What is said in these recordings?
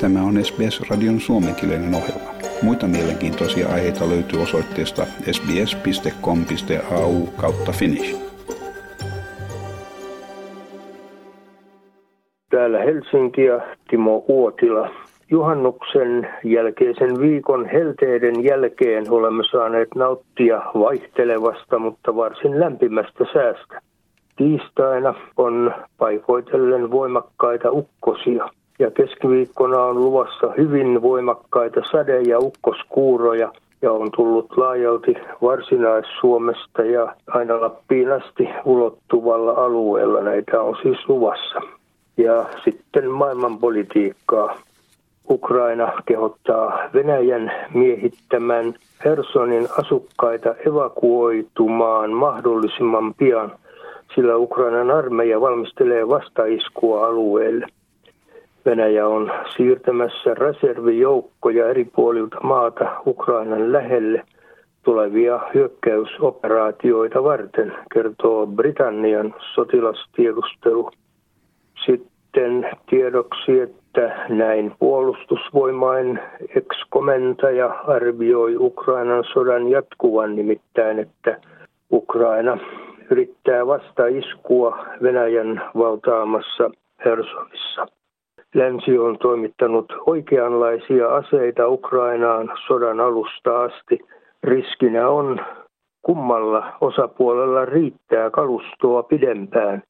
Tämä on SBS-radion suomenkielinen ohjelma. Muita mielenkiintoisia aiheita löytyy osoitteesta sbs.com.au kautta finnish. Täällä Helsinki ja Timo Uotila. Juhannuksen jälkeisen viikon helteiden jälkeen olemme saaneet nauttia vaihtelevasta, mutta varsin lämpimästä säästä. Tiistaina on paikoitellen voimakkaita ukkosia ja keskiviikkona on luvassa hyvin voimakkaita sade- ja ukkoskuuroja ja on tullut laajalti Varsinais-Suomesta ja aina Lappiin asti ulottuvalla alueella näitä on siis luvassa. Ja sitten maailmanpolitiikkaa. Ukraina kehottaa Venäjän miehittämän Hersonin asukkaita evakuoitumaan mahdollisimman pian, sillä Ukrainan armeija valmistelee vastaiskua alueelle. Venäjä on siirtämässä reservijoukkoja eri puolilta maata Ukrainan lähelle tulevia hyökkäysoperaatioita varten, kertoo Britannian sotilastiedustelu. Sitten tiedoksi, että näin puolustusvoimain ex-komentaja arvioi Ukrainan sodan jatkuvan nimittäin, että Ukraina yrittää vasta iskua Venäjän valtaamassa Hersonissa. Länsi on toimittanut oikeanlaisia aseita Ukrainaan sodan alusta asti. Riskinä on kummalla osapuolella riittää kalustoa pidempään.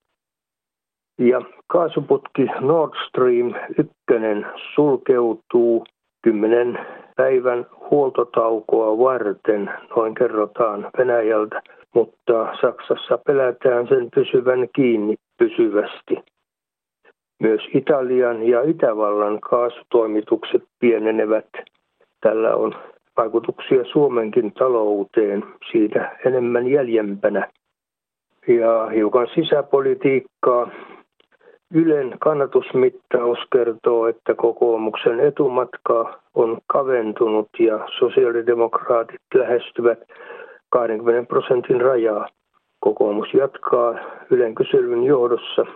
Ja kaasuputki Nord Stream 1 sulkeutuu kymmenen päivän huoltotaukoa varten, noin kerrotaan Venäjältä, mutta Saksassa pelätään sen pysyvän kiinni pysyvästi. Myös Italian ja Itävallan kaasutoimitukset pienenevät. Tällä on vaikutuksia Suomenkin talouteen siitä enemmän jäljempänä. Ja hiukan sisäpolitiikkaa. Ylen kannatusmittaus kertoo, että kokoomuksen etumatka on kaventunut ja sosiaalidemokraatit lähestyvät 20 prosentin rajaa. Kokoomus jatkaa Ylen kyselyn johdossa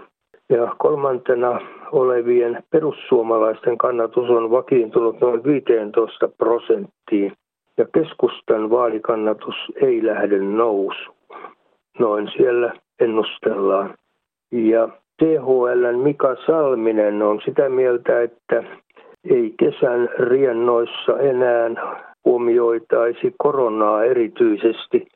ja kolmantena olevien perussuomalaisten kannatus on vakiintunut noin 15 prosenttiin. Ja keskustan vaalikannatus ei lähde nousu. Noin siellä ennustellaan. Ja THLn Mika Salminen on sitä mieltä, että ei kesän riennoissa enää huomioitaisi koronaa erityisesti –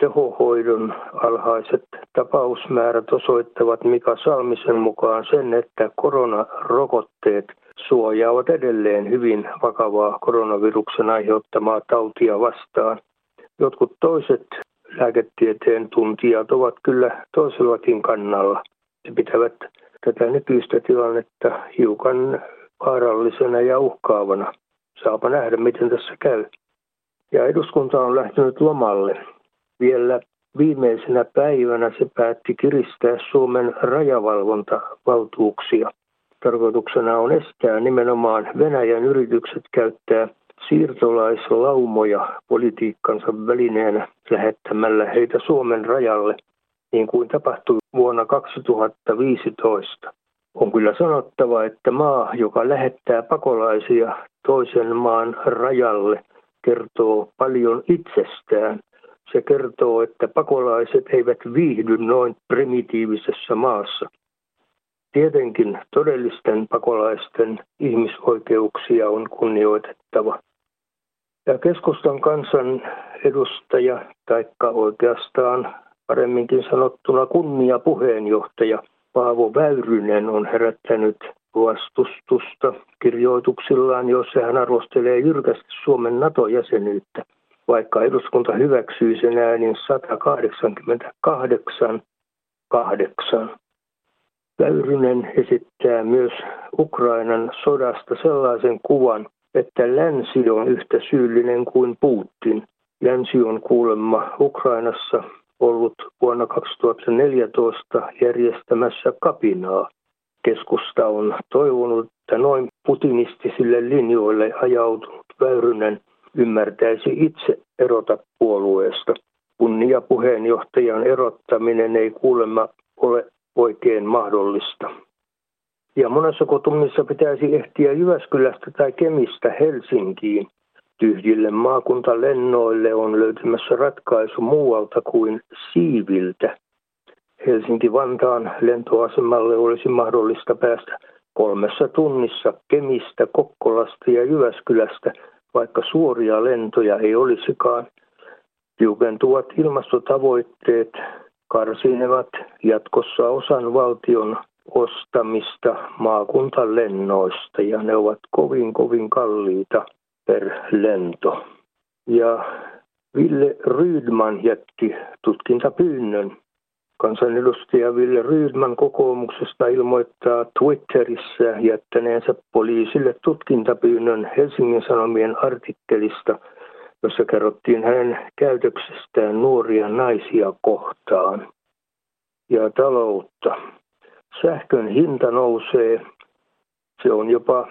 tehohoidon alhaiset tapausmäärät osoittavat Mika Salmisen mukaan sen, että koronarokotteet suojaavat edelleen hyvin vakavaa koronaviruksen aiheuttamaa tautia vastaan. Jotkut toiset lääketieteen tuntijat ovat kyllä toisellakin kannalla. He pitävät tätä nykyistä tilannetta hiukan vaarallisena ja uhkaavana. Saapa nähdä, miten tässä käy. Ja eduskunta on lähtenyt lomalle vielä viimeisenä päivänä se päätti kiristää Suomen rajavalvontavaltuuksia. Tarkoituksena on estää nimenomaan Venäjän yritykset käyttää siirtolaislaumoja politiikkansa välineenä lähettämällä heitä Suomen rajalle, niin kuin tapahtui vuonna 2015. On kyllä sanottava, että maa, joka lähettää pakolaisia toisen maan rajalle, kertoo paljon itsestään se kertoo, että pakolaiset eivät viihdy noin primitiivisessä maassa. Tietenkin todellisten pakolaisten ihmisoikeuksia on kunnioitettava. Ja keskustan kansan edustaja, taikka oikeastaan paremminkin sanottuna kunniapuheenjohtaja Paavo Väyrynen on herättänyt vastustusta kirjoituksillaan, jossa hän arvostelee jyrkästi Suomen NATO-jäsenyyttä vaikka eduskunta hyväksyi sen äänin 188 8. Väyrynen esittää myös Ukrainan sodasta sellaisen kuvan, että länsi on yhtä syyllinen kuin Putin. Länsi on kuulemma Ukrainassa ollut vuonna 2014 järjestämässä kapinaa. Keskusta on toivonut, että noin putinistisille linjoille ajautunut Väyrynen ymmärtäisi itse erota puolueesta. Kunniapuheenjohtajan erottaminen ei kuulemma ole oikein mahdollista. Ja monessa tunnissa pitäisi ehtiä Jyväskylästä tai Kemistä Helsinkiin. Tyhjille maakuntalennoille on löytymässä ratkaisu muualta kuin Siiviltä. Helsinki-Vantaan lentoasemalle olisi mahdollista päästä kolmessa tunnissa Kemistä, Kokkolasta ja Jyväskylästä, vaikka suoria lentoja ei olisikaan. Tiukentuvat ilmastotavoitteet karsinevat jatkossa osan valtion ostamista maakuntalennoista ja ne ovat kovin kovin kalliita per lento. Ja Ville Rydman jätti tutkintapyynnön Kansanedustaja Ville Rydman kokoomuksesta ilmoittaa Twitterissä jättäneensä poliisille tutkintapyynnön Helsingin Sanomien artikkelista, jossa kerrottiin hänen käytöksestään nuoria naisia kohtaan ja taloutta. Sähkön hinta nousee. Se on jopa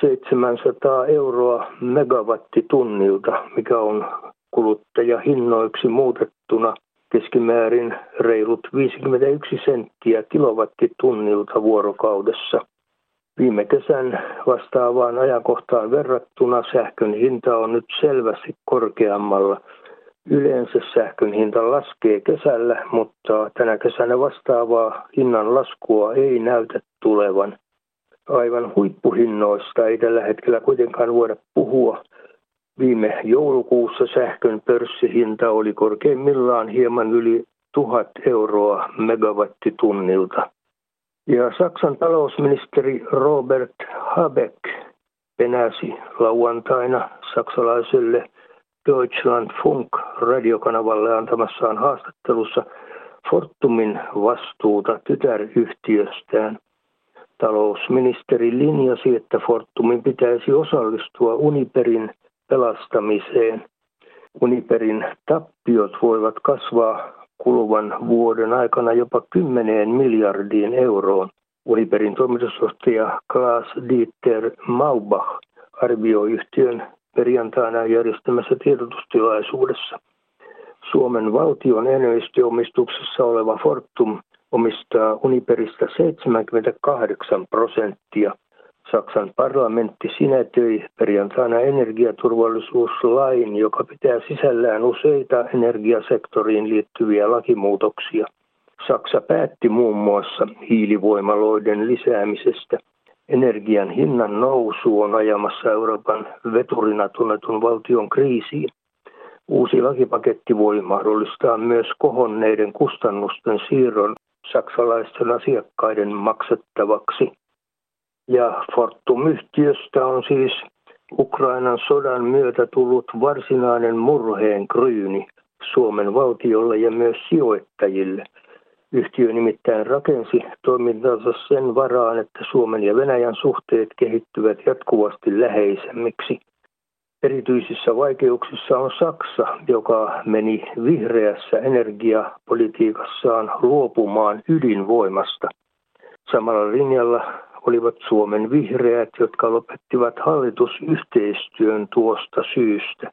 700 euroa megawattitunnilta, mikä on kuluttajahinnoiksi muutettuna keskimäärin reilut 51 senttiä kilowattitunnilta vuorokaudessa. Viime kesän vastaavaan ajankohtaan verrattuna sähkön hinta on nyt selvästi korkeammalla. Yleensä sähkön hinta laskee kesällä, mutta tänä kesänä vastaavaa hinnan laskua ei näytä tulevan. Aivan huippuhinnoista ei tällä hetkellä kuitenkaan voida puhua – Viime joulukuussa sähkön pörssihinta oli korkeimmillaan hieman yli tuhat euroa megawattitunnilta. Ja Saksan talousministeri Robert Habeck penäsi lauantaina saksalaiselle Deutschland Funk radiokanavalle antamassaan haastattelussa Fortumin vastuuta tytäryhtiöstään. Talousministeri linjasi, että Fortumin pitäisi osallistua Uniperin pelastamiseen. Uniperin tappiot voivat kasvaa kuluvan vuoden aikana jopa 10 miljardiin euroon. Uniperin toimitusjohtaja Klaas Dieter Maubach arvioi yhtiön perjantaina järjestämässä tiedotustilaisuudessa. Suomen valtion enemmistöomistuksessa oleva Fortum omistaa Uniperistä 78 prosenttia – Saksan parlamentti sinetöi perjantaina energiaturvallisuuslain, joka pitää sisällään useita energiasektoriin liittyviä lakimuutoksia. Saksa päätti muun muassa hiilivoimaloiden lisäämisestä. Energian hinnan nousu on ajamassa Euroopan veturina tunnetun valtion kriisiin. Uusi lakipaketti voi mahdollistaa myös kohonneiden kustannusten siirron saksalaisten asiakkaiden maksettavaksi. Ja Fortum-yhtiöstä on siis Ukrainan sodan myötä tullut varsinainen murheen kryyni Suomen valtiolle ja myös sijoittajille. Yhtiö nimittäin rakensi toimintansa sen varaan, että Suomen ja Venäjän suhteet kehittyvät jatkuvasti läheisemmiksi. Erityisissä vaikeuksissa on Saksa, joka meni vihreässä energiapolitiikassaan luopumaan ydinvoimasta. Samalla linjalla olivat Suomen vihreät, jotka lopettivat hallitusyhteistyön tuosta syystä.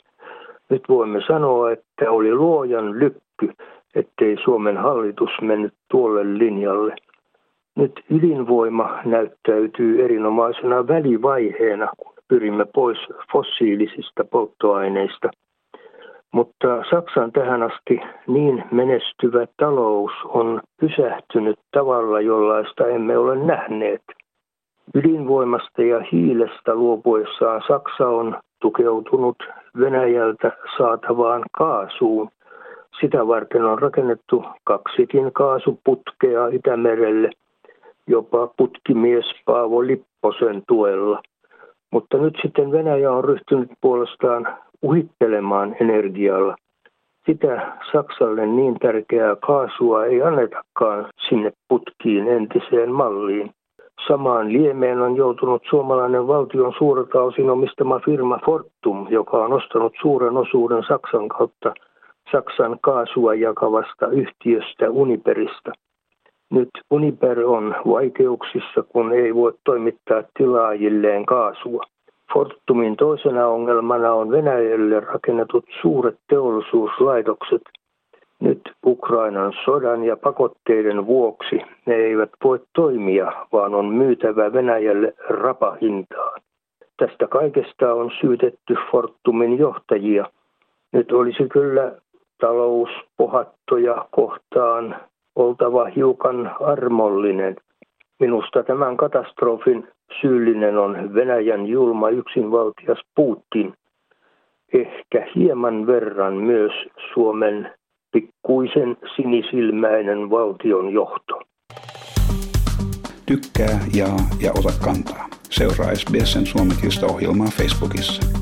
Nyt voimme sanoa, että oli luojan lykky, ettei Suomen hallitus mennyt tuolle linjalle. Nyt ydinvoima näyttäytyy erinomaisena välivaiheena, kun pyrimme pois fossiilisista polttoaineista. Mutta Saksan tähän asti niin menestyvä talous on pysähtynyt tavalla, jollaista emme ole nähneet – Ydinvoimasta ja hiilestä luopuessaan Saksa on tukeutunut Venäjältä saatavaan kaasuun. Sitä varten on rakennettu kaksikin kaasuputkea Itämerelle, jopa putkimies Paavo Lipposen tuella. Mutta nyt sitten Venäjä on ryhtynyt puolestaan uhittelemaan energialla. Sitä Saksalle niin tärkeää kaasua ei annetakaan sinne putkiin entiseen malliin. Samaan liemeen on joutunut suomalainen valtion suurelta osin omistama firma Fortum, joka on ostanut suuren osuuden Saksan kautta Saksan kaasua jakavasta yhtiöstä Uniperista. Nyt Uniper on vaikeuksissa, kun ei voi toimittaa tilaajilleen kaasua. Fortumin toisena ongelmana on Venäjälle rakennetut suuret teollisuuslaitokset. Nyt Ukrainan sodan ja pakotteiden vuoksi ne eivät voi toimia, vaan on myytävä Venäjälle rapahintaan. Tästä kaikesta on syytetty Fortumin johtajia. Nyt olisi kyllä talouspohattoja kohtaan oltava hiukan armollinen. Minusta tämän katastrofin syyllinen on Venäjän julma yksinvaltias Putin. Ehkä hieman verran myös Suomen pikkuisen sinisilmäinen valtion johto. Tykkää, jaa ja ota kantaa. Seuraa SBSn suomenkielistä ohjelmaa Facebookissa.